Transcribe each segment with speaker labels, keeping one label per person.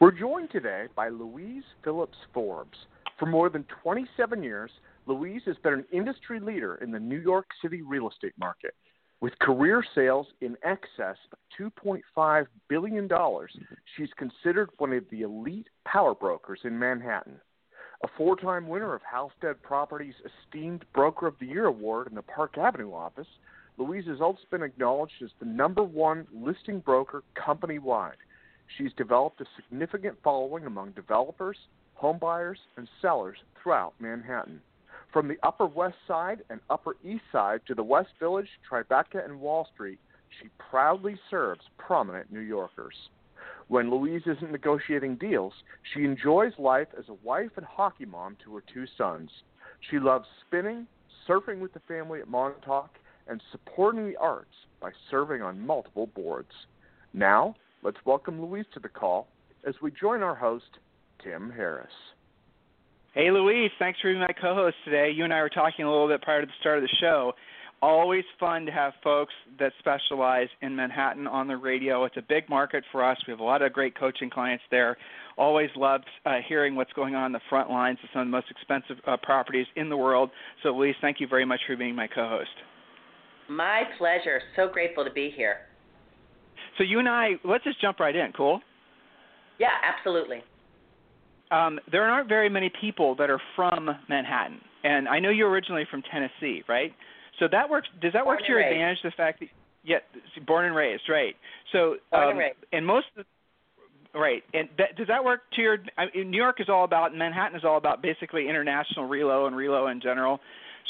Speaker 1: We're joined today by Louise Phillips Forbes. For more than 27 years, Louise has been an industry leader in the New York City real estate market. With career sales in excess of $2.5 billion, she's considered one of the elite power brokers in Manhattan. A four time winner of Halstead Properties' Esteemed Broker of the Year award in the Park Avenue office, Louise has also been acknowledged as the number one listing broker company wide She's developed a significant following among developers, homebuyers, and sellers throughout Manhattan. From the Upper West Side and Upper East Side to the West Village, Tribeca, and Wall Street, she proudly serves prominent New Yorkers. When Louise isn't negotiating deals, she enjoys life as a wife and hockey mom to her two sons. She loves spinning, surfing with the family at Montauk, and supporting the arts by serving on multiple boards. Now, Let's welcome Louise to the call as we join our host, Tim Harris.
Speaker 2: Hey, Louise. Thanks for being my co host today. You and I were talking a little bit prior to the start of the show. Always fun to have folks that specialize in Manhattan on the radio. It's a big market for us. We have a lot of great coaching clients there. Always loved uh, hearing what's going on in the front lines of some of the most expensive uh, properties in the world. So, Louise, thank you very much for being my co host.
Speaker 3: My pleasure. So grateful to be here.
Speaker 2: So you and I, let's just jump right in. Cool.
Speaker 3: Yeah, absolutely.
Speaker 2: Um, there aren't very many people that are from Manhattan, and I know you're originally from Tennessee, right? So that works. Does that
Speaker 3: born
Speaker 2: work to your
Speaker 3: raised.
Speaker 2: advantage? The fact that yeah, born and raised, right? So
Speaker 3: born
Speaker 2: um,
Speaker 3: and raised.
Speaker 2: and most of the, right, and that, does that work to your? I mean, New York is all about Manhattan is all about basically international relo and relo in general.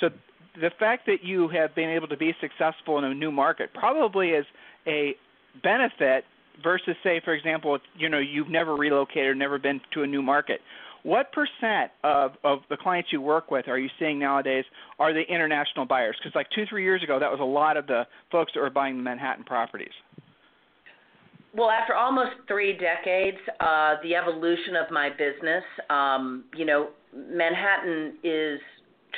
Speaker 2: So the fact that you have been able to be successful in a new market probably is a benefit versus say for example you know you've never relocated never been to a new market what percent of of the clients you work with are you seeing nowadays are the international buyers? Because like two three years ago that was a lot of the folks that were buying the manhattan properties.
Speaker 3: Well, after almost three decades, uh, the evolution of my business, um, you know, Manhattan is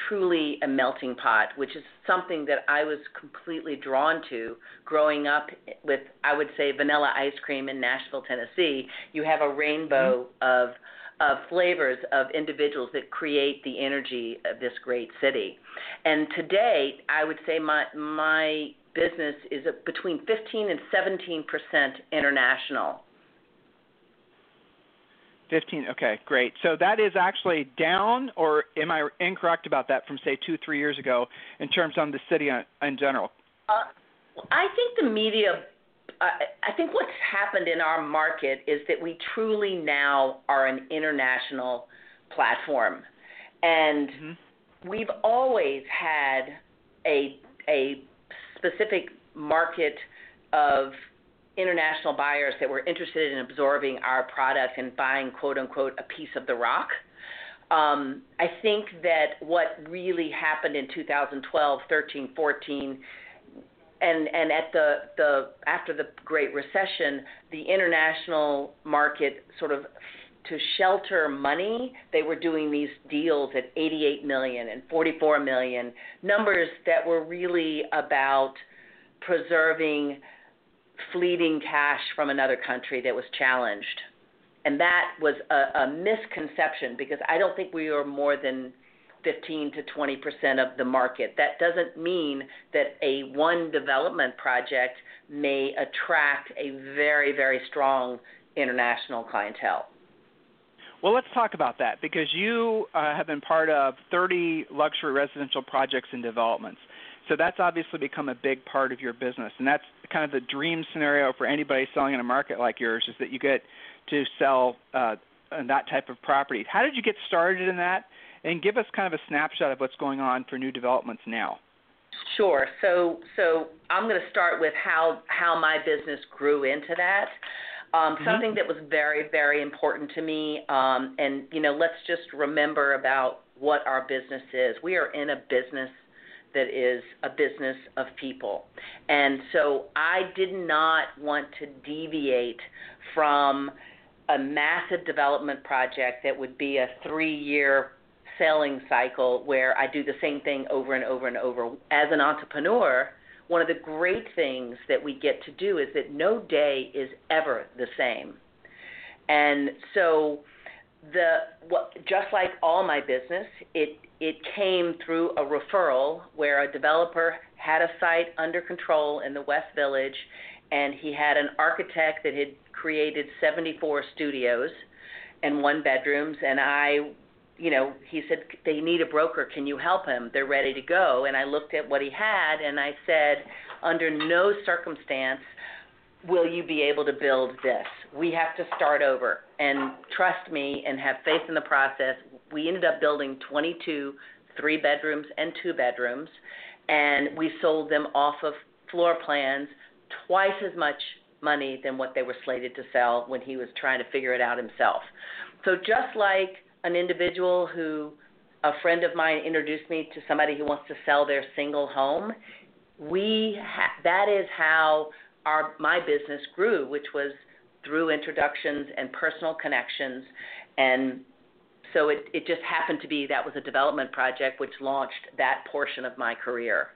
Speaker 3: truly a melting pot, which is something that I was completely drawn to growing up with, I would say, vanilla ice cream in Nashville, Tennessee. You have a rainbow mm-hmm. of of flavors of individuals that create the energy of this great city. And today, I would say my my business is between 15 and 17 percent international.
Speaker 2: 15. Okay, great. So that is actually down, or am I incorrect about that from say two, three years ago in terms of the city in general?
Speaker 3: Uh, I think the media. Uh, I think what's happened in our market is that we truly now are an international platform, and mm-hmm. we've always had a a specific market of international buyers that were interested in absorbing our product and buying quote unquote a piece of the rock. Um, I think that what really happened in 2012, 13, 14, and and at the the after the Great Recession, the international market sort of to shelter money, they were doing these deals at 88 million and 44 million, numbers that were really about preserving fleeting cash from another country that was challenged. And that was a, a misconception because I don't think we are more than 15 to 20 percent of the market. That doesn't mean that a one development project may attract a very, very strong international clientele.
Speaker 2: Well, let's talk about that because you uh, have been part of 30 luxury residential projects and developments. So that's obviously become a big part of your business, and that's kind of the dream scenario for anybody selling in a market like yours is that you get to sell uh, that type of property. How did you get started in that? And give us kind of a snapshot of what's going on for new developments now.
Speaker 3: Sure. So so I'm going to start with how how my business grew into that. Um,
Speaker 2: mm-hmm.
Speaker 3: Something that was very, very important to me. Um, and, you know, let's just remember about what our business is. We are in a business that is a business of people. And so I did not want to deviate from a massive development project that would be a three year selling cycle where I do the same thing over and over and over. As an entrepreneur, one of the great things that we get to do is that no day is ever the same. And so the what, just like all my business, it it came through a referral where a developer had a site under control in the West Village, and he had an architect that had created 74 studios and one bedrooms, and I you know, he said they need a broker. Can you help him? They're ready to go. And I looked at what he had and I said, under no circumstance will you be able to build this. We have to start over and trust me and have faith in the process. We ended up building 22 three bedrooms and two bedrooms, and we sold them off of floor plans twice as much money than what they were slated to sell when he was trying to figure it out himself. So just like an individual who a friend of mine introduced me to somebody who wants to sell their single home, we ha- that is how our my business grew, which was through introductions and personal connections, and so it it just happened to be that was a development project which launched that portion of my career.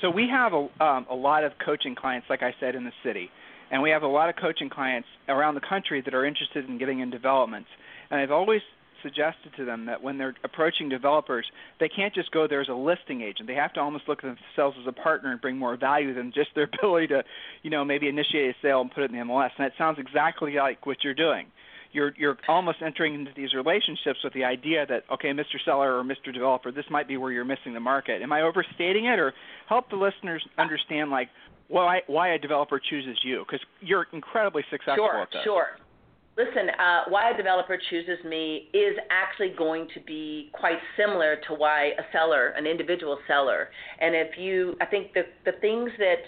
Speaker 2: So we have a um, a lot of coaching clients, like I said, in the city, and we have a lot of coaching clients around the country that are interested in getting in developments. And I've always suggested to them that when they're approaching developers, they can't just go there as a listing agent. They have to almost look at themselves as a partner and bring more value than just their ability to, you know, maybe initiate a sale and put it in the MLS. And that sounds exactly like what you're doing. You're you're almost entering into these relationships with the idea that okay, Mr. Seller or Mr. Developer, this might be where you're missing the market. Am I overstating it, or help the listeners understand like why why a developer chooses you? Because you're incredibly successful
Speaker 3: sure,
Speaker 2: at that.
Speaker 3: Sure, sure. Listen, uh, why a developer chooses me is actually going to be quite similar to why a seller, an individual seller. And if you, I think the the things that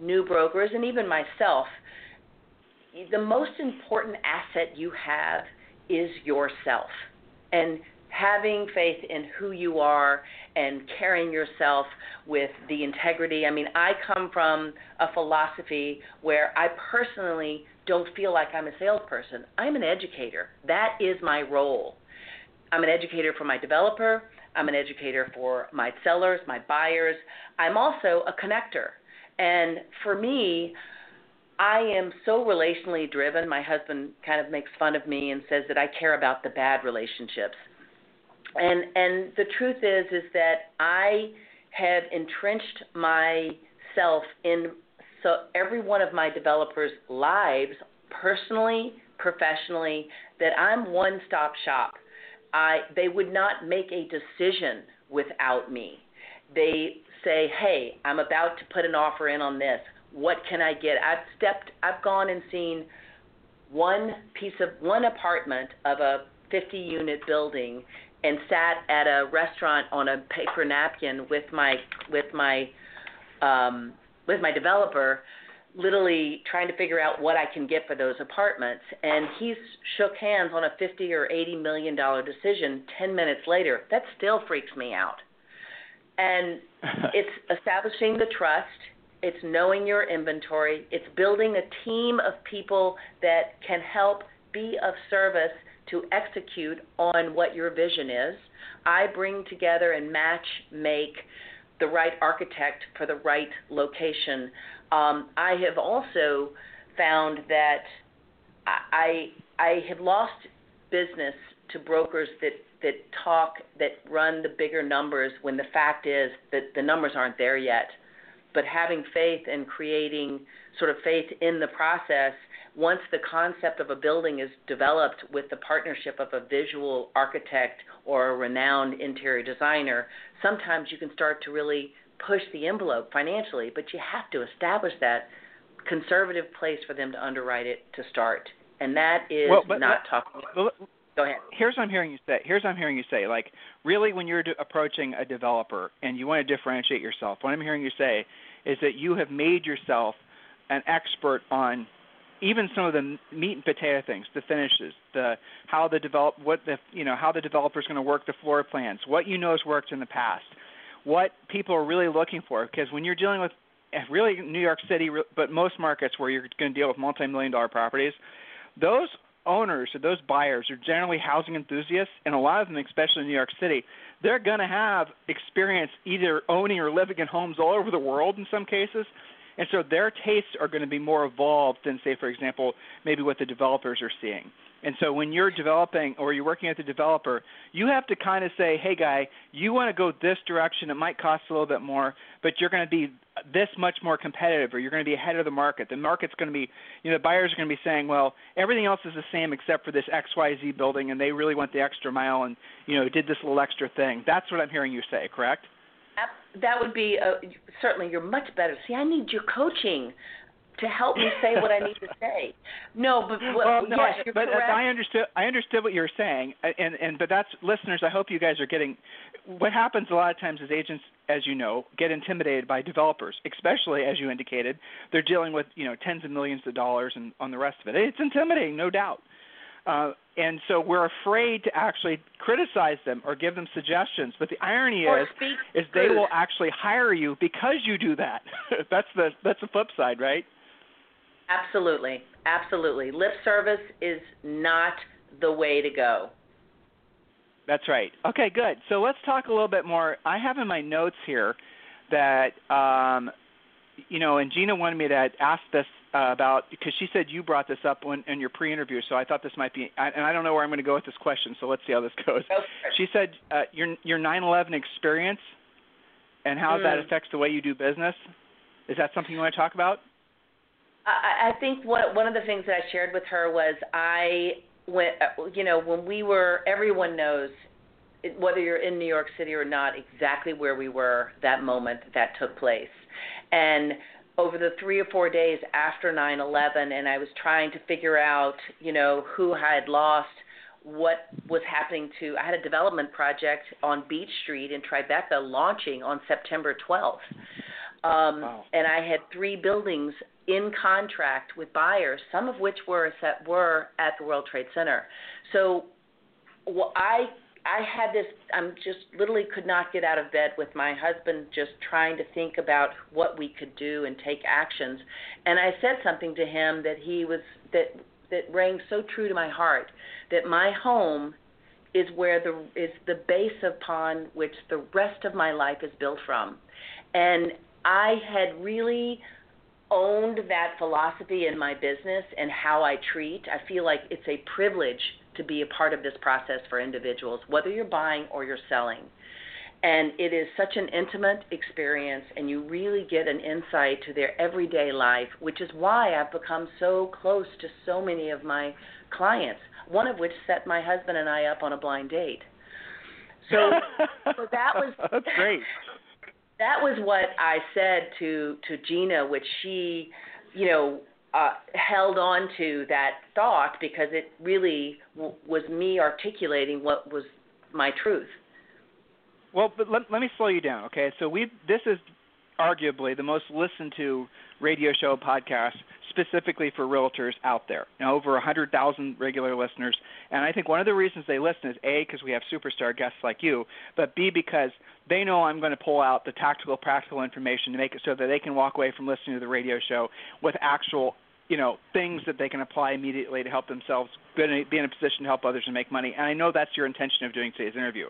Speaker 3: new brokers and even myself, the most important asset you have is yourself, and having faith in who you are and carrying yourself with the integrity. I mean, I come from a philosophy where I personally don't feel like I'm a salesperson. I'm an educator. That is my role. I'm an educator for my developer. I'm an educator for my sellers, my buyers. I'm also a connector. And for me, I am so relationally driven. My husband kind of makes fun of me and says that I care about the bad relationships. And and the truth is is that I have entrenched myself in so every one of my developers' lives, personally, professionally, that I'm one-stop shop. I they would not make a decision without me. They say, "Hey, I'm about to put an offer in on this. What can I get?" I've stepped I've gone and seen one piece of one apartment of a 50 unit building and sat at a restaurant on a paper napkin with my with my um with my developer literally trying to figure out what I can get for those apartments. And he's shook hands on a 50 or 80 million dollar decision 10 minutes later. That still freaks me out. And it's establishing the trust. It's knowing your inventory. It's building a team of people that can help be of service to execute on what your vision is. I bring together and match make the right architect for the right location. Um, I have also found that I I have lost business to brokers that that talk that run the bigger numbers when the fact is that the numbers aren't there yet. But having faith and creating sort of faith in the process once the concept of a building is developed with the partnership of a visual architect or a renowned interior designer, sometimes you can start to really push the envelope financially, but you have to establish that conservative place for them to underwrite it to start. And that is
Speaker 2: well, but,
Speaker 3: not
Speaker 2: but,
Speaker 3: talking.
Speaker 2: But,
Speaker 3: Go ahead.
Speaker 2: Here's what I'm hearing you say. Here's what I'm hearing you say. Like, really, when you're approaching a developer and you want to differentiate yourself, what I'm hearing you say is that you have made yourself an expert on even some of the meat and potato things, the finishes, the how the develop what the you know how the developer's going to work the floor plans, what you know has worked in the past, what people are really looking for. Because when you're dealing with eh, really New York City, but most markets where you're going to deal with multi-million dollar properties, those owners or those buyers are generally housing enthusiasts, and a lot of them, especially in New York City, they're going to have experience either owning or living in homes all over the world in some cases. And so their tastes are going to be more evolved than, say, for example, maybe what the developers are seeing. And so when you're developing or you're working with a developer, you have to kind of say, hey, guy, you want to go this direction. It might cost a little bit more, but you're going to be this much more competitive or you're going to be ahead of the market. The market's going to be, you know, the buyers are going to be saying, well, everything else is the same except for this XYZ building and they really went the extra mile and, you know, did this little extra thing. That's what I'm hearing you say, correct?
Speaker 3: That would be uh, certainly you're much better. See, I need your coaching to help me say what I need to say. No, but well, no, yes, you're
Speaker 2: but
Speaker 3: correct.
Speaker 2: I understood. I understood what you were saying, and and but that's listeners. I hope you guys are getting. What happens a lot of times is agents, as you know, get intimidated by developers, especially as you indicated. They're dealing with you know tens of millions of dollars and on the rest of it. It's intimidating, no doubt. Uh, and so we're afraid to actually criticize them or give them suggestions. But the irony
Speaker 3: or
Speaker 2: is,
Speaker 3: is
Speaker 2: they will actually hire you because you do that. that's the that's the flip side, right?
Speaker 3: Absolutely. Absolutely. Lip service is not the way to go.
Speaker 2: That's right. Okay, good. So let's talk a little bit more. I have in my notes here that um, you know, and Gina wanted me to ask this uh, about because she said you brought this up when, in your pre-interview, so I thought this might be, and I don't know where I'm going to go with this question, so let's see how this goes.
Speaker 3: Okay.
Speaker 2: She said uh, your your 9/11 experience and how mm. that affects the way you do business. Is that something you want to talk about?
Speaker 3: I, I think what one of the things that I shared with her was I went, uh, you know, when we were, everyone knows whether you're in New York City or not, exactly where we were that moment that took place. And over the three or four days after 9/11, and I was trying to figure out, you know, who I had lost, what was happening to. I had a development project on Beach Street in Tribeca launching on September 12th. Um, wow. And I had three buildings in contract with buyers, some of which were set, were at the World Trade Center. So well, I I had this I'm just literally could not get out of bed with my husband just trying to think about what we could do and take actions. And I said something to him that he was that that rang so true to my heart that my home is where the is the base upon which the rest of my life is built from. And I had really owned that philosophy in my business and how I treat. I feel like it's a privilege to be a part of this process for individuals, whether you're buying or you're selling. And it is such an intimate experience, and you really get an insight to their everyday life, which is why I've become so close to so many of my clients, one of which set my husband and I up on a blind date. So, so that was
Speaker 2: That's great
Speaker 3: that was what I said to to Gina, which she, you know, uh, held on to that thought because it really w- was me articulating what was my truth.
Speaker 2: Well, but let, let me slow you down, okay? So we this is arguably the most listened to radio show podcast specifically for realtors out there. Now, over 100,000 regular listeners. And I think one of the reasons they listen is A, because we have superstar guests like you, but B, because they know I'm going to pull out the tactical, practical information to make it so that they can walk away from listening to the radio show with actual you know things that they can apply immediately to help themselves be in, a, be in a position to help others and make money. And I know that's your intention of doing today's interview.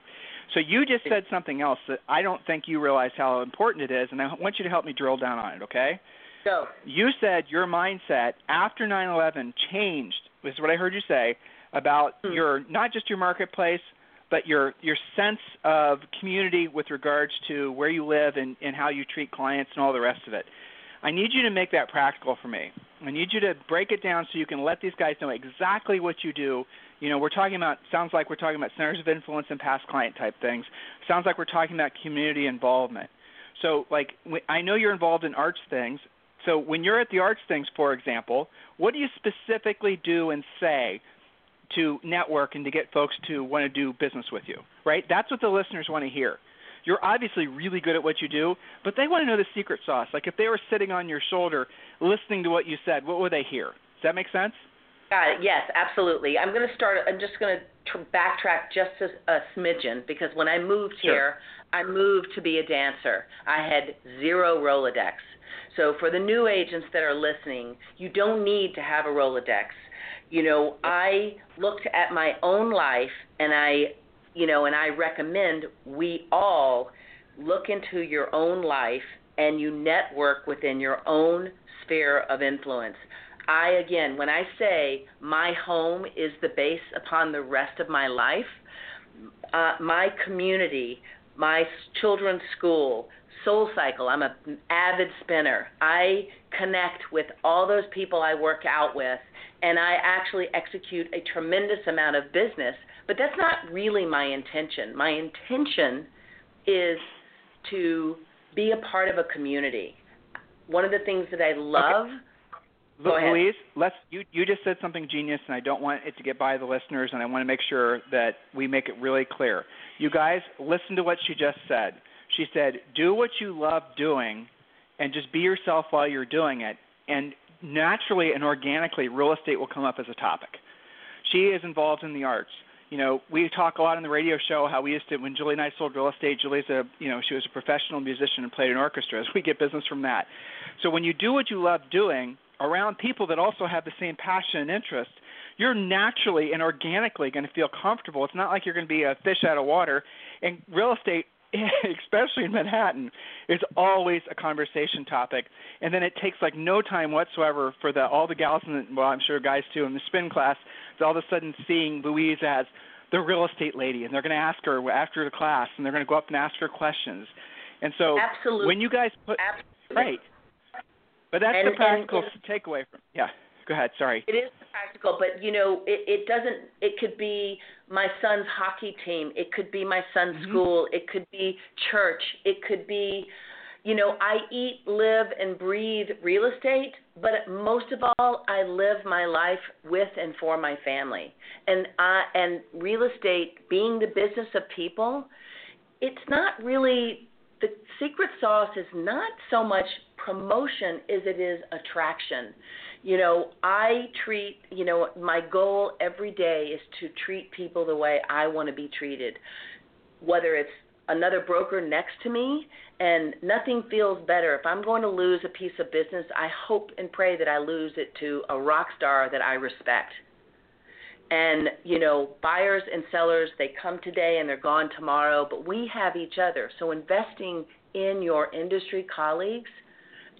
Speaker 2: So you just said something else that I don't think you realize how important it is, and I want you to help me drill down on it. Okay?
Speaker 3: Go.
Speaker 2: You said your mindset after 9/11 changed. This is what I heard you say about hmm. your not just your marketplace, but your your sense of community with regards to where you live and, and how you treat clients and all the rest of it. I need you to make that practical for me. I need you to break it down so you can let these guys know exactly what you do. You know, we're talking about sounds like we're talking about centers of influence and past client type things. Sounds like we're talking about community involvement. So, like, I know you're involved in arts things. So, when you're at the arts things, for example, what do you specifically do and say to network and to get folks to want to do business with you? Right? That's what the listeners want to hear you're obviously really good at what you do, but they want to know the secret sauce. Like if they were sitting on your shoulder listening to what you said, what would they hear? Does that make sense?
Speaker 3: Got it. Yes, absolutely. I'm going to start. I'm just going to tr- backtrack just a, a smidgen because when I moved
Speaker 2: sure.
Speaker 3: here, I moved to be a dancer. I had zero Rolodex. So for the new agents that are listening, you don't need to have a Rolodex. You know, I looked at my own life and I, you know, and I recommend we all look into your own life and you network within your own sphere of influence. I, again, when I say my home is the base upon the rest of my life, uh, my community, my children's school, Soul Cycle, I'm an avid spinner. I connect with all those people I work out with, and I actually execute a tremendous amount of business, but that's not really my intention. My intention is to be a part of a community. One of the things that I love. Okay
Speaker 2: Look, Louise, let's you you just said something genius, and I don't want it to get by the listeners, and I want to make sure that we make it really clear. You guys, listen to what she just said. She said, "Do what you love doing, and just be yourself while you're doing it." And naturally and organically, real estate will come up as a topic. She is involved in the arts. You know, we talk a lot on the radio show how we used to when Julie and I sold real estate. Julie's a you know she was a professional musician and played in orchestras. We get business from that. So when you do what you love doing around people that also have the same passion and interest, you're naturally and organically going to feel comfortable. It's not like you're going to be a fish out of water. And real estate, especially in Manhattan, is always a conversation topic. And then it takes like no time whatsoever for the all the gals and well, I'm sure guys too in the spin class, to all of a sudden seeing Louise as the real estate lady, and they're going to ask her after the class, and they're going to go up and ask her questions. And so
Speaker 3: Absolutely.
Speaker 2: when you guys put
Speaker 3: Absolutely.
Speaker 2: right but that's
Speaker 3: and,
Speaker 2: the practical
Speaker 3: and,
Speaker 2: takeaway from. Yeah, go ahead. Sorry.
Speaker 3: It is practical, but you know, it, it doesn't. It could be my son's hockey team. It could be my son's
Speaker 2: mm-hmm.
Speaker 3: school. It could be church. It could be, you know, I eat, live, and breathe real estate. But most of all, I live my life with and for my family. And I and real estate being the business of people, it's not really the secret sauce is not so much promotion as it is attraction. You know, I treat, you know, my goal every day is to treat people the way I want to be treated. Whether it's another broker next to me, and nothing feels better. If I'm going to lose a piece of business, I hope and pray that I lose it to a rock star that I respect. And, you know, buyers and sellers, they come today and they're gone tomorrow, but we have each other. So investing in your industry colleagues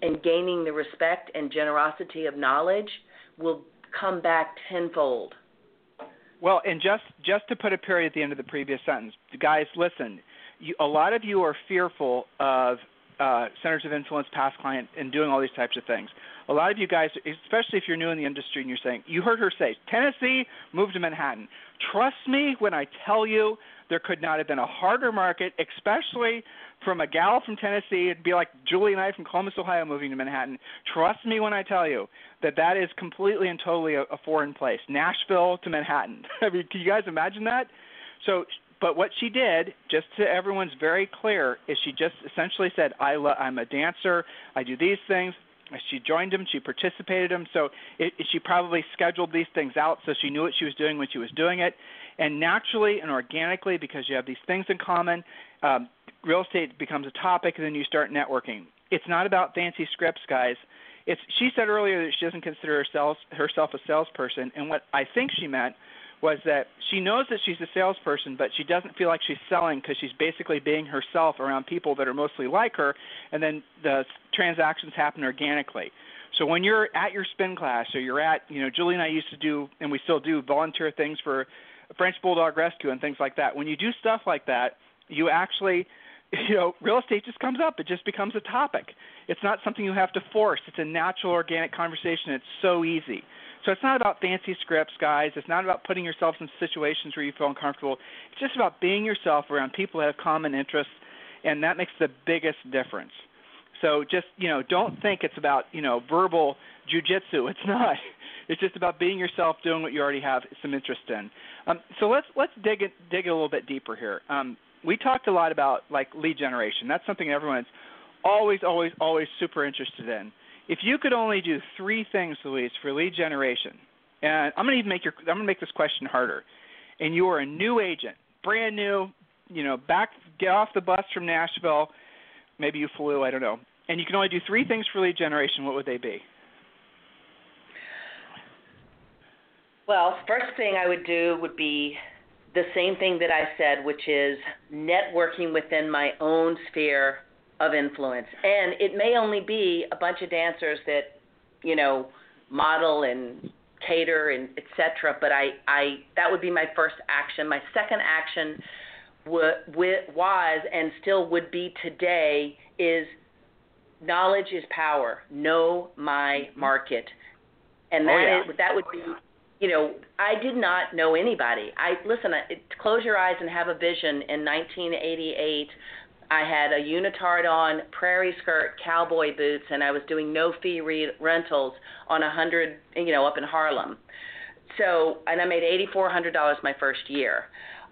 Speaker 3: and gaining the respect and generosity of knowledge will come back tenfold.
Speaker 2: Well, and just just to put a period at the end of the previous sentence, guys, listen. You, a lot of you are fearful of uh, centers of influence, past client, and doing all these types of things. A lot of you guys, especially if you're new in the industry and you're saying, you heard her say, Tennessee, move to Manhattan. Trust me when I tell you there could not have been a harder market, especially from a gal from Tennessee. It'd be like Julie and I from Columbus, Ohio, moving to Manhattan. Trust me when I tell you that that is completely and totally a, a foreign place. Nashville to Manhattan. I mean, can you guys imagine that? So, but what she did, just to everyone's very clear, is she just essentially said, I lo- "I'm a dancer. I do these things." She joined him. She participated him. So it, it, she probably scheduled these things out so she knew what she was doing when she was doing it. And naturally and organically, because you have these things in common, um, real estate becomes a topic, and then you start networking. It's not about fancy scripts, guys. It's she said earlier that she doesn't consider herself herself a salesperson, and what I think she meant was that she knows that she's a salesperson, but she doesn't feel like she's selling because she's basically being herself around people that are mostly like her, and then the transactions happen organically. So when you're at your spin class or you're at, you know, Julie and I used to do, and we still do, volunteer things for French Bulldog Rescue and things like that. When you do stuff like that, you actually, you know, real estate just comes up. It just becomes a topic. It's not something you have to force. It's a natural, organic conversation. It's so easy. So it's not about fancy scripts, guys. It's not about putting yourself in situations where you feel uncomfortable. It's just about being yourself around people that have common interests, and that makes the biggest difference. So just you know, don't think it's about you know verbal jujitsu. It's not. It's just about being yourself, doing what you already have some interest in. Um, so let's let's dig it dig a little bit deeper here. Um, we talked a lot about like lead generation. That's something everyone's always always always super interested in if you could only do three things, Louise, for lead generation, and I'm going to even make your I'm going to make this question harder, and you are a new agent, brand new, you know, back get off the bus from Nashville, maybe you flew, I don't know, and you can only do three things for lead generation. What would they be?
Speaker 3: Well, first thing I would do would be the same thing that I said, which is networking within my own sphere of influence. And it may only be a bunch of dancers that, you know, model and cater and etc. But I, I that would be my first action. My second action w- was and still would be today is knowledge is power. Know my market, and oh, that
Speaker 2: oh, yeah.
Speaker 3: is, that would be you know, I did not know anybody. I listen. I, close your eyes and have a vision. In 1988, I had a unitard on, prairie skirt, cowboy boots, and I was doing no fee re- rentals on a hundred, you know, up in Harlem. So, and I made $8,400 my first year.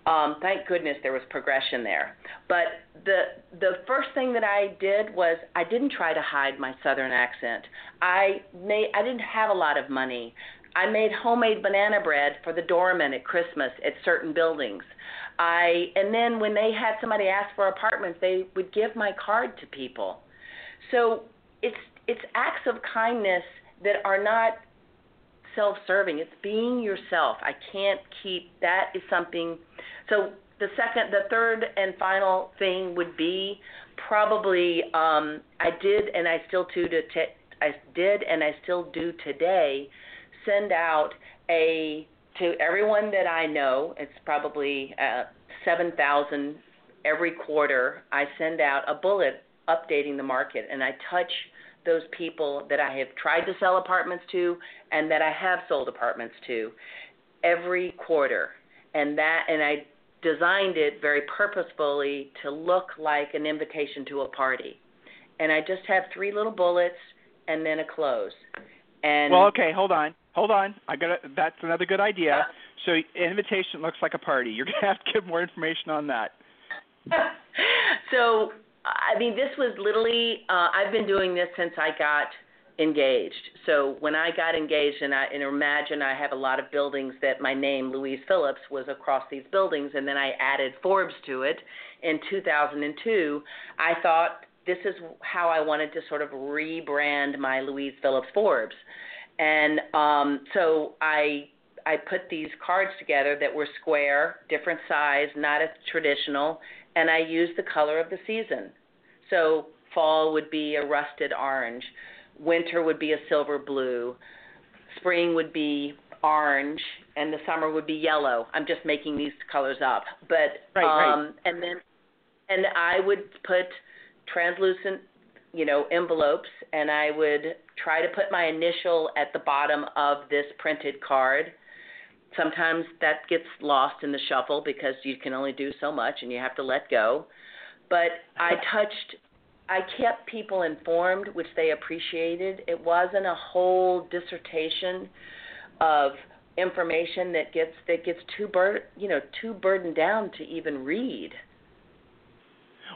Speaker 3: Um, thank goodness there was progression there. But the the first thing that I did was I didn't try to hide my southern accent. I made I didn't have a lot of money. I made homemade banana bread for the doorman at Christmas at certain buildings. I and then when they had somebody ask for apartments, they would give my card to people. So it's it's acts of kindness that are not self-serving. It's being yourself. I can't keep that is something. So the second, the third and final thing would be probably um, I did and I still do to t- I did and I still do today send out a to everyone that I know. It's probably uh, seven thousand every quarter. I send out a bullet updating the market, and I touch those people that I have tried to sell apartments to and that I have sold apartments to every quarter. And that and I designed it very purposefully to look like an invitation to a party. And I just have three little bullets and then a close. And
Speaker 2: well, okay, hold on. Hold on. I got that's another good idea. So invitation looks like a party. You're gonna have to give more information on that.
Speaker 3: so I mean, this was literally uh, I've been doing this since I got engaged. So when I got engaged, and I and imagine I have a lot of buildings that my name Louise Phillips was across these buildings, and then I added Forbes to it in 2002. I thought this is how I wanted to sort of rebrand my Louise Phillips Forbes. And um, so I I put these cards together that were square, different size, not as traditional, and I used the color of the season. So fall would be a rusted orange, winter would be a silver blue, spring would be orange, and the summer would be yellow. I'm just making these colors up, but
Speaker 2: right,
Speaker 3: um,
Speaker 2: right.
Speaker 3: and then and I would put translucent, you know, envelopes, and I would try to put my initial at the bottom of this printed card. Sometimes that gets lost in the shuffle because you can only do so much and you have to let go. But I touched I kept people informed, which they appreciated. It wasn't a whole dissertation of information that gets that gets too bur- you know too burdened down to even read.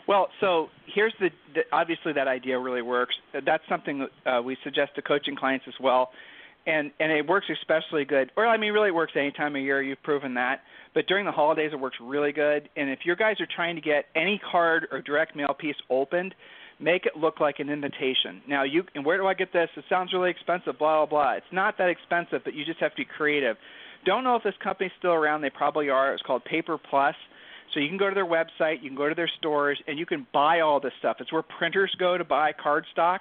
Speaker 2: Well, so here's the, the obviously that idea really works. That's something uh, we suggest to coaching clients as well, and and it works especially good. Or I mean, really, it works any time of year. You've proven that. But during the holidays, it works really good. And if your guys are trying to get any card or direct mail piece opened, make it look like an invitation. Now, you and where do I get this? It sounds really expensive. Blah blah blah. It's not that expensive, but you just have to be creative. Don't know if this company's still around. They probably are. It's called Paper Plus so you can go to their website, you can go to their stores, and you can buy all this stuff. It's where printers go to buy cardstock,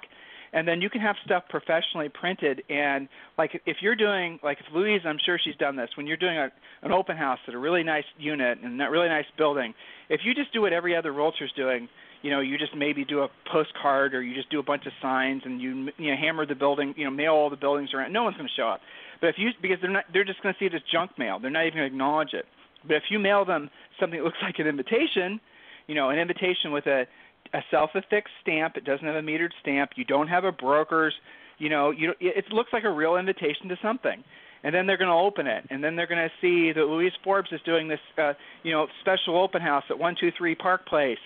Speaker 2: and then you can have stuff professionally printed. And like if you're doing, like if Louise, I'm sure she's done this. When you're doing a, an open house at a really nice unit and a really nice building, if you just do what every other realtor's doing, you know, you just maybe do a postcard or you just do a bunch of signs and you you know hammer the building, you know, mail all the buildings around. No one's going to show up. But if you because they're not, they're just going to see it as junk mail. They're not even going to acknowledge it. But if you mail them something that looks like an invitation, you know, an invitation with a a self-affixed stamp, it doesn't have a metered stamp, you don't have a broker's, you know, you it looks like a real invitation to something. and then they're going to open it, and then they're going to see that Louise Forbes is doing this, uh, you know, special open house at 123 Park Place,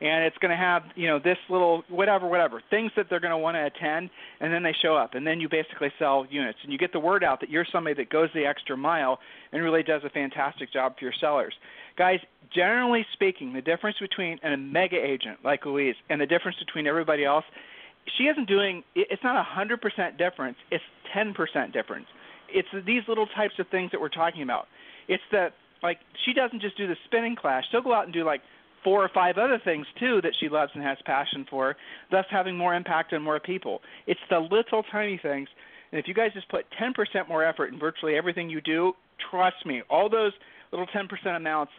Speaker 2: and it's going to have, you know, this little whatever, whatever things that they're going to want to attend, and then they show up, and then you basically sell units, and you get the word out that you're somebody that goes the extra mile and really does a fantastic job for your sellers. Guys, generally speaking, the difference between a mega agent like Louise and the difference between everybody else she isn't doing it's not a hundred percent difference it's ten percent difference. It's these little types of things that we're talking about. It's that like she doesn't just do the spinning class. She'll go out and do like four or five other things too that she loves and has passion for thus having more impact on more people. It's the little tiny things. And if you guys just put ten percent more effort in virtually everything you do trust me all those little ten percent amounts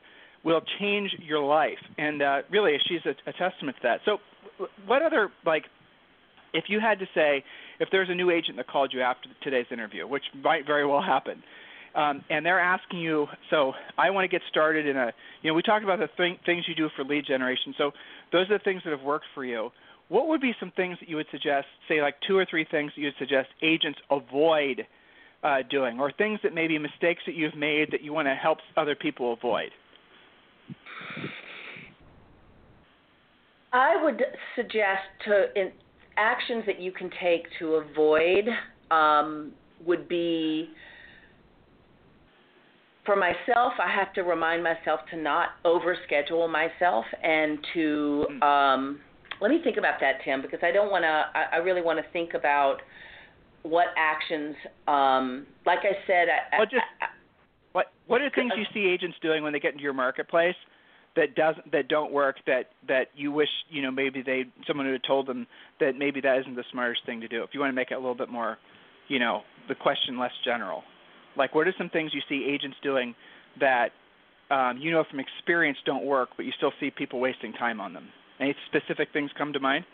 Speaker 2: will change your life. And uh really she's a, a testament to that. So what other like if you had to say, if there's a new agent that called you after today's interview, which might very well happen, um, and they're asking you, so I want to get started in a, you know, we talked about the thing, things you do for lead generation. So those are the things that have worked for you. What would be some things that you would suggest, say like two or three things that you would suggest agents avoid uh, doing, or things that maybe mistakes that you've made that you want to help other people avoid?
Speaker 3: I would suggest to in, actions that you can take to avoid um, would be for myself, I have to remind myself to not overschedule myself and to hmm. um, let me think about that, Tim, because I don't want to. I, I really want to think about what actions. Um, like I said, I,
Speaker 2: well, just I, what what are things you see agents doing when they get into your marketplace that doesn't that don't work that that you wish you know maybe they someone had told them that maybe that isn't the smartest thing to do if you want to make it a little bit more you know the question less general like what are some things you see agents doing that um, you know from experience don't work but you still see people wasting time on them any specific things come to mind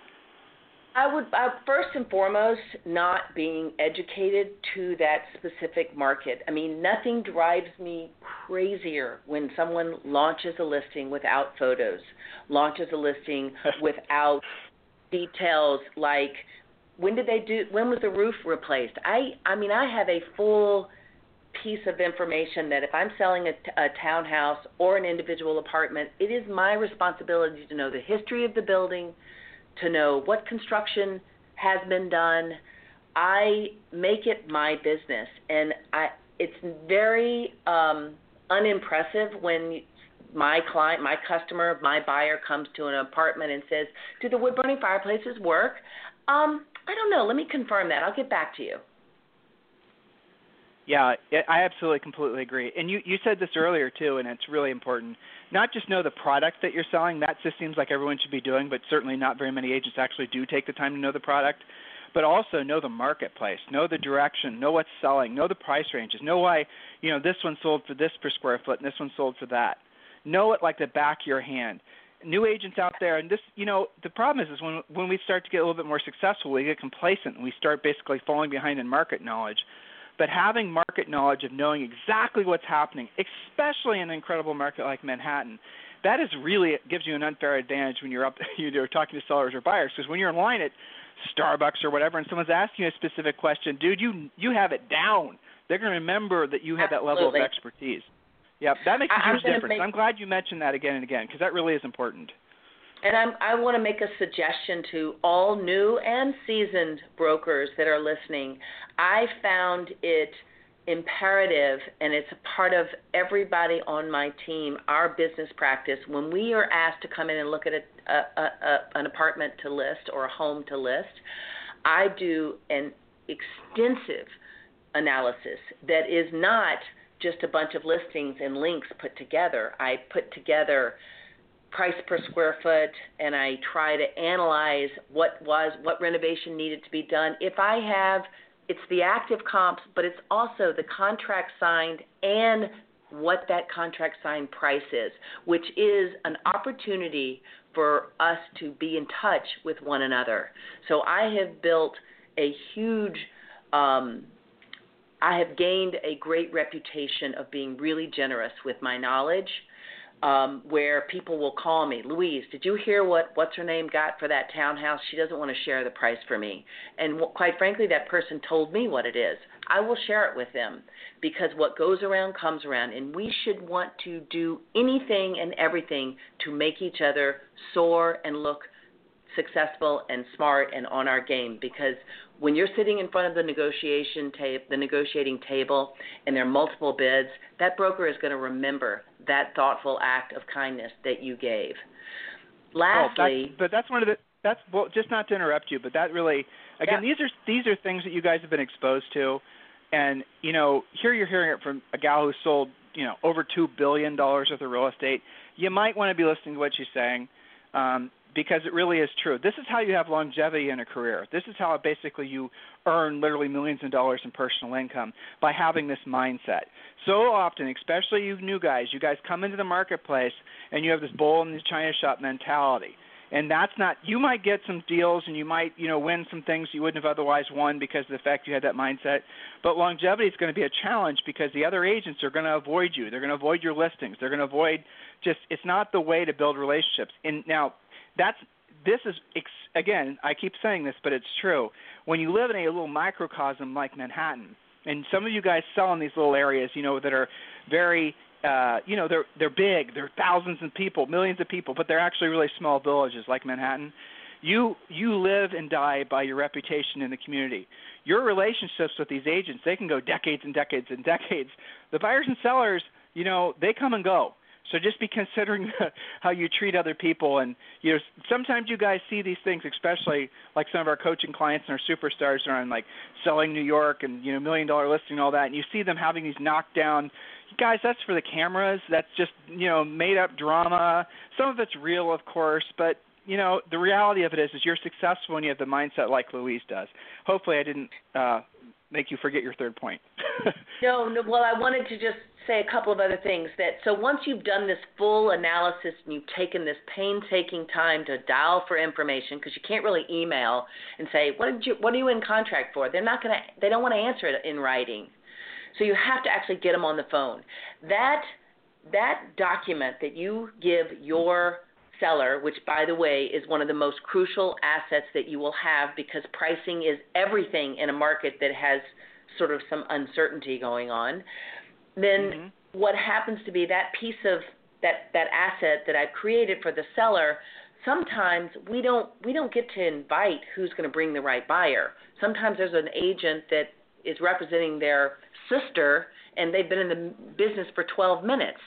Speaker 3: I would uh, first and foremost not being educated to that specific market. I mean, nothing drives me crazier when someone launches a listing without photos, launches a listing without details like when did they do when was the roof replaced. I I mean, I have a full piece of information that if I'm selling a, a townhouse or an individual apartment, it is my responsibility to know the history of the building to know what construction has been done. I make it my business, and I it's very um, unimpressive when my client, my customer, my buyer comes to an apartment and says, "Do the wood burning fireplaces work?" Um, I don't know. Let me confirm that. I'll get back to you.
Speaker 2: Yeah, I absolutely completely agree. And you you said this earlier too, and it's really important. Not just know the product that you're selling. That just seems like everyone should be doing, but certainly not very many agents actually do take the time to know the product. But also know the marketplace, know the direction, know what's selling, know the price ranges, know why you know this one sold for this per square foot and this one sold for that. Know it like the back of your hand. New agents out there, and this, you know, the problem is, is when when we start to get a little bit more successful, we get complacent and we start basically falling behind in market knowledge but having market knowledge of knowing exactly what's happening, especially in an incredible market like Manhattan, that is really gives you an unfair advantage when you're up you're talking to sellers or buyers because when you're in line at Starbucks or whatever and someone's asking you a specific question, dude, you you have it down. They're going to remember that you have that level of expertise. Yeah, that makes a huge difference. Make... I'm glad you mentioned that again and again because that really is important.
Speaker 3: And I'm, I want to make a suggestion to all new and seasoned brokers that are listening. I found it imperative, and it's a part of everybody on my team, our business practice. When we are asked to come in and look at a, a, a, an apartment to list or a home to list, I do an extensive analysis that is not just a bunch of listings and links put together. I put together price per square foot and I try to analyze what was what renovation needed to be done. If I have it's the active comps, but it's also the contract signed and what that contract signed price is, which is an opportunity for us to be in touch with one another. So I have built a huge um, I have gained a great reputation of being really generous with my knowledge um, where people will call me, Louise, did you hear what what's her name got for that townhouse? She doesn't want to share the price for me. And quite frankly, that person told me what it is. I will share it with them because what goes around comes around, and we should want to do anything and everything to make each other soar and look successful and smart and on our game because when you're sitting in front of the negotiation tape the negotiating table and there are multiple bids that broker is going to remember that thoughtful act of kindness that you gave. Lastly
Speaker 2: oh, that, but that's one of the that's well just not to interrupt you but that really again yeah. these are these are things that you guys have been exposed to. And you know here you're hearing it from a gal who sold you know over two billion dollars worth of real estate. You might want to be listening to what she's saying. Um, because it really is true. This is how you have longevity in a career. This is how basically you earn literally millions of dollars in personal income by having this mindset. So often, especially you new guys, you guys come into the marketplace and you have this bull in the china shop mentality. And that's not you might get some deals and you might, you know, win some things you wouldn't have otherwise won because of the fact you had that mindset. But longevity is going to be a challenge because the other agents are going to avoid you. They're going to avoid your listings. They're going to avoid just it's not the way to build relationships. And now that's this is again I keep saying this, but it's true. When you live in a little microcosm like Manhattan, and some of you guys sell in these little areas, you know, that are very uh, you know, they're they're big, they're thousands of people, millions of people, but they're actually really small villages like Manhattan. You you live and die by your reputation in the community. Your relationships with these agents, they can go decades and decades and decades. The buyers and sellers, you know, they come and go. So just be considering how you treat other people, and you know sometimes you guys see these things, especially like some of our coaching clients and our superstars are on like selling New York and you know million dollar listing and all that, and you see them having these knockdown. Guys, that's for the cameras. That's just you know made up drama. Some of it's real, of course, but you know the reality of it is is you're successful when you have the mindset like Louise does. Hopefully, I didn't uh, make you forget your third point.
Speaker 3: no, no. Well, I wanted to just say a couple of other things that so once you've done this full analysis and you've taken this painstaking time to dial for information because you can't really email and say what did you what are you in contract for? They're not going to they don't want to answer it in writing. So you have to actually get them on the phone. That that document that you give your seller which by the way is one of the most crucial assets that you will have because pricing is everything in a market that has sort of some uncertainty going on then mm-hmm. what happens to be that piece of that that asset that I've created for the seller sometimes we don't we don't get to invite who's going to bring the right buyer. Sometimes there's an agent that is representing their sister and they've been in the business for 12 minutes.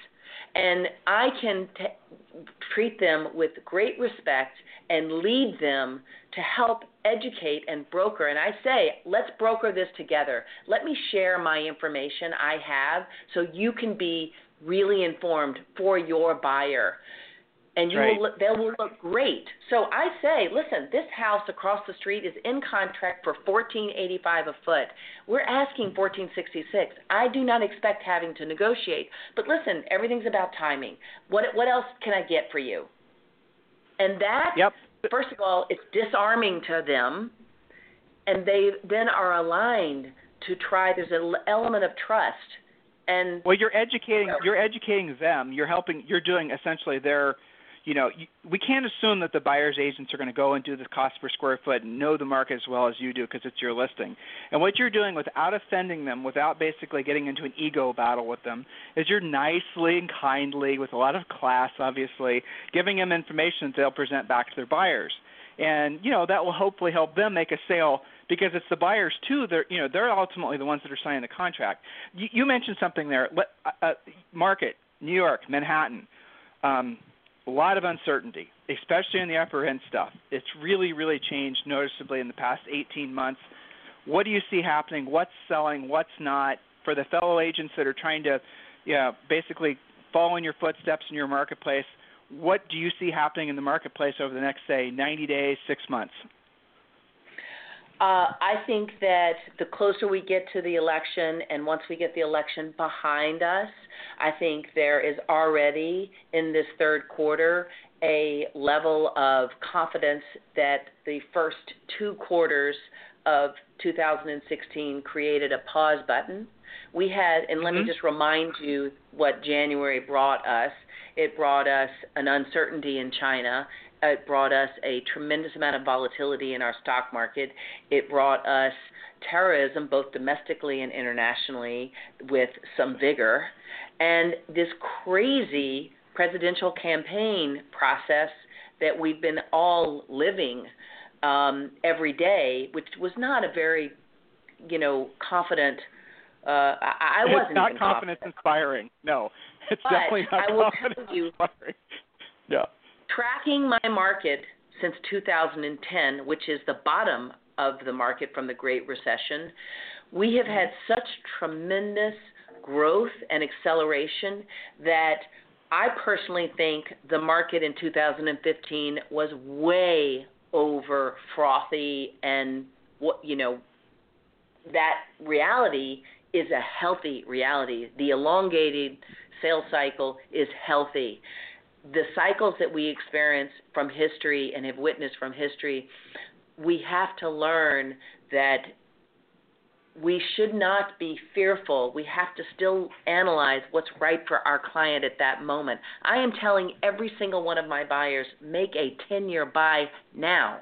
Speaker 3: And I can t- treat them with great respect and lead them to help educate and broker. And I say, let's broker this together. Let me share my information I have so you can be really informed for your buyer. And you
Speaker 2: right.
Speaker 3: will look, they will look great. So I say, listen, this house across the street is in contract for fourteen eighty five a foot. We're asking fourteen sixty six. I do not expect having to negotiate. But listen, everything's about timing. What what else can I get for you? And that
Speaker 2: yep
Speaker 3: first of all, it's disarming to them, and they then are aligned to try. There's an element of trust, and
Speaker 2: well, you're educating. You're educating them. You're helping. You're doing essentially their you know, we can't assume that the buyer's agents are going to go and do the cost per square foot and know the market as well as you do because it's your listing. And what you're doing without offending them, without basically getting into an ego battle with them, is you're nicely and kindly, with a lot of class, obviously, giving them information that they'll present back to their buyers. And you know that will hopefully help them make a sale because it's the buyers too. They're you know they're ultimately the ones that are signing the contract. You, you mentioned something there. Uh, uh, market, New York, Manhattan. Um, a lot of uncertainty, especially in the upper end stuff. It's really, really changed noticeably in the past 18 months. What do you see happening? What's selling? What's not? For the fellow agents that are trying to, you know, basically follow in your footsteps in your marketplace, what do you see happening in the marketplace over the next, say, 90 days, six months?
Speaker 3: Uh, I think that the closer we get to the election, and once we get the election behind us, I think there is already in this third quarter a level of confidence that the first two quarters of 2016 created a pause button. We had, and let
Speaker 2: mm-hmm.
Speaker 3: me just remind you what January brought us. It brought us an uncertainty in China. It brought us a tremendous amount of volatility in our stock market. It brought us terrorism, both domestically and internationally, with some vigor. And this crazy presidential campaign process that we've been all living um, every day, which was not a very, you know, confident. Uh, I, I wasn't
Speaker 2: it's not
Speaker 3: confidence
Speaker 2: confident. inspiring. No, it's
Speaker 3: but
Speaker 2: definitely not
Speaker 3: I will
Speaker 2: confidence
Speaker 3: tell you,
Speaker 2: inspiring. Yeah.
Speaker 3: Tracking my market since 2010, which is the bottom of the market from the Great Recession, we have had such tremendous growth and acceleration that I personally think the market in 2015 was way over frothy and what you know that reality is a healthy reality. The elongated sales cycle is healthy. The cycles that we experience from history and have witnessed from history, we have to learn that we should not be fearful. We have to still analyze what's right for our client at that moment. I am telling every single one of my buyers make a 10 year buy now.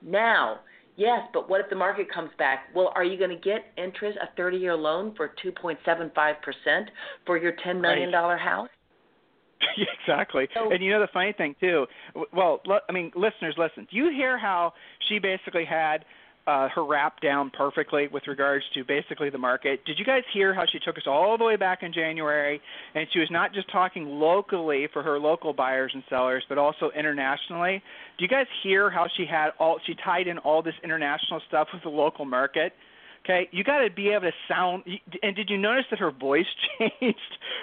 Speaker 3: Now. Yes, but what if the market comes back? Well, are you going to get interest, a 30 year loan for 2.75% for your $10 million
Speaker 2: right.
Speaker 3: house?
Speaker 2: exactly.
Speaker 3: So,
Speaker 2: and you know the funny thing too. Well, I mean, listeners, listen. Do you hear how she basically had uh, her wrap down perfectly with regards to basically the market. Did you guys hear how she took us all the way back in January, and she was not just talking locally for her local buyers and sellers, but also internationally? Do you guys hear how she had all she tied in all this international stuff with the local market? Okay, you got to be able to sound. And did you notice that her voice changed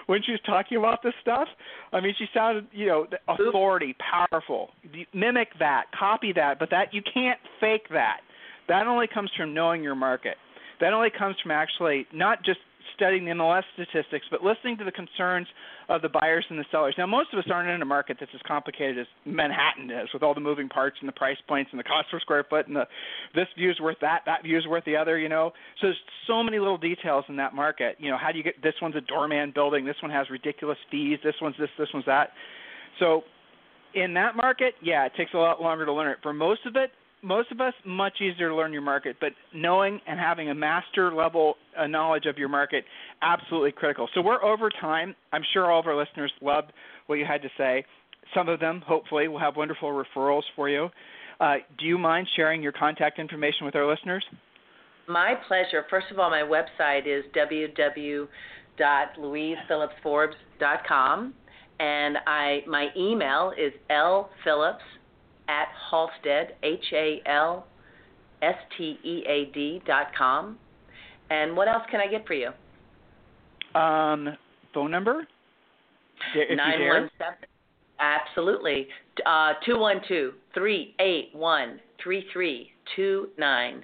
Speaker 2: when she was talking about this stuff? I mean, she sounded, you know, authority, powerful. Mimic that, copy that, but that you can't fake that. That only comes from knowing your market. That only comes from actually not just studying the MLS statistics, but listening to the concerns of the buyers and the sellers. Now, most of us aren't in a market that's as complicated as Manhattan is, with all the moving parts and the price points and the cost per square foot and the this view is worth that, that view is worth the other. You know, so there's so many little details in that market. You know, how do you get this one's a doorman building, this one has ridiculous fees, this one's this, this one's that. So in that market, yeah, it takes a lot longer to learn it. For most of it, most of us much easier to learn your market, but knowing and having a master level uh, knowledge of your market absolutely critical. So we're over time. I'm sure all of our listeners loved what you had to say. Some of them, hopefully, will have wonderful referrals for you. Uh, do you mind sharing your contact information with our listeners?
Speaker 3: My pleasure. First of all, my website is www.louisephillipsforbes.com, and I my email is lphillips at Halstead, H A L S T E A D dot com. And what else can I get for you?
Speaker 2: Um, phone number?
Speaker 3: Nine one seven. Absolutely. Uh, two one two three eight one three three two nine.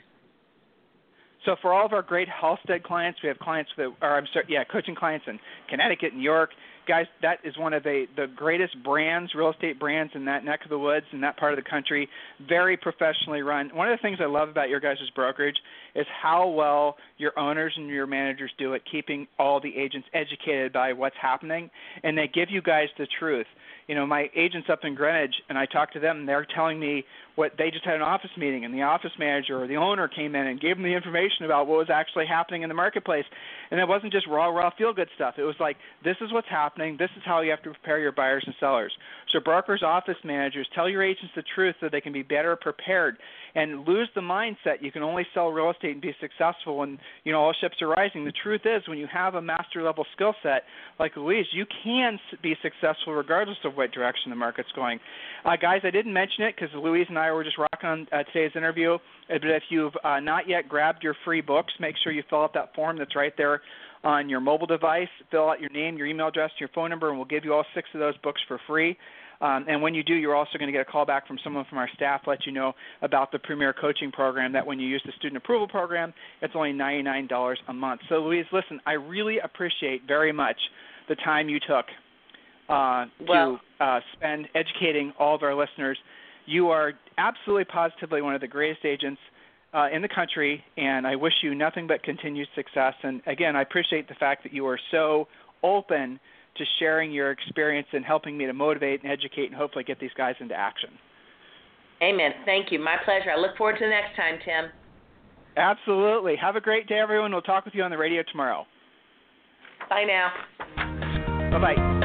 Speaker 2: So for all of our great Halstead clients, we have clients that are I'm sorry, yeah, coaching clients in Connecticut, New York, guys, that is one of the the greatest brands, real estate brands in that neck of the woods in that part of the country. Very professionally run. One of the things I love about your guys' brokerage is how well your owners and your managers do at keeping all the agents educated by what's happening, and they give you guys the truth. You know, my agents up in Greenwich, and I talk to them, and they're telling me what they just had an office meeting, and the office manager or the owner came in and gave them the information about what was actually happening in the marketplace, and it wasn't just raw, raw feel good stuff. It was like, this is what's happening. This is how you have to prepare your buyers and sellers. So brokers, office managers, tell your agents the truth so they can be better prepared and lose the mindset you can only sell real estate and be successful when you know all ships are rising. The truth is, when you have a master level skill set like Louise, you can be successful regardless of what direction the market's going. Uh, guys, I didn't mention it because Louise and I were just rocking on uh, today's interview. But if you've uh, not yet grabbed your free books, make sure you fill out that form that's right there on your mobile device. Fill out your name, your email address, your phone number, and we'll give you all six of those books for free. Um, and when you do, you're also going to get a call back from someone from our staff let you know about the Premier Coaching Program. That when you use the Student Approval Program, it's only $99 a month. So, Louise, listen, I really appreciate very much the time you took uh,
Speaker 3: well,
Speaker 2: to uh, spend educating all of our listeners. You are absolutely positively one of the greatest agents uh, in the country, and I wish you nothing but continued success. And again, I appreciate the fact that you are so open to sharing your experience and helping me to motivate and educate and hopefully get these guys into action.
Speaker 3: Amen. Thank you. My pleasure. I look forward to the next time, Tim.
Speaker 2: Absolutely. Have a great day, everyone. We'll talk with you on the radio tomorrow.
Speaker 3: Bye now.
Speaker 2: Bye bye.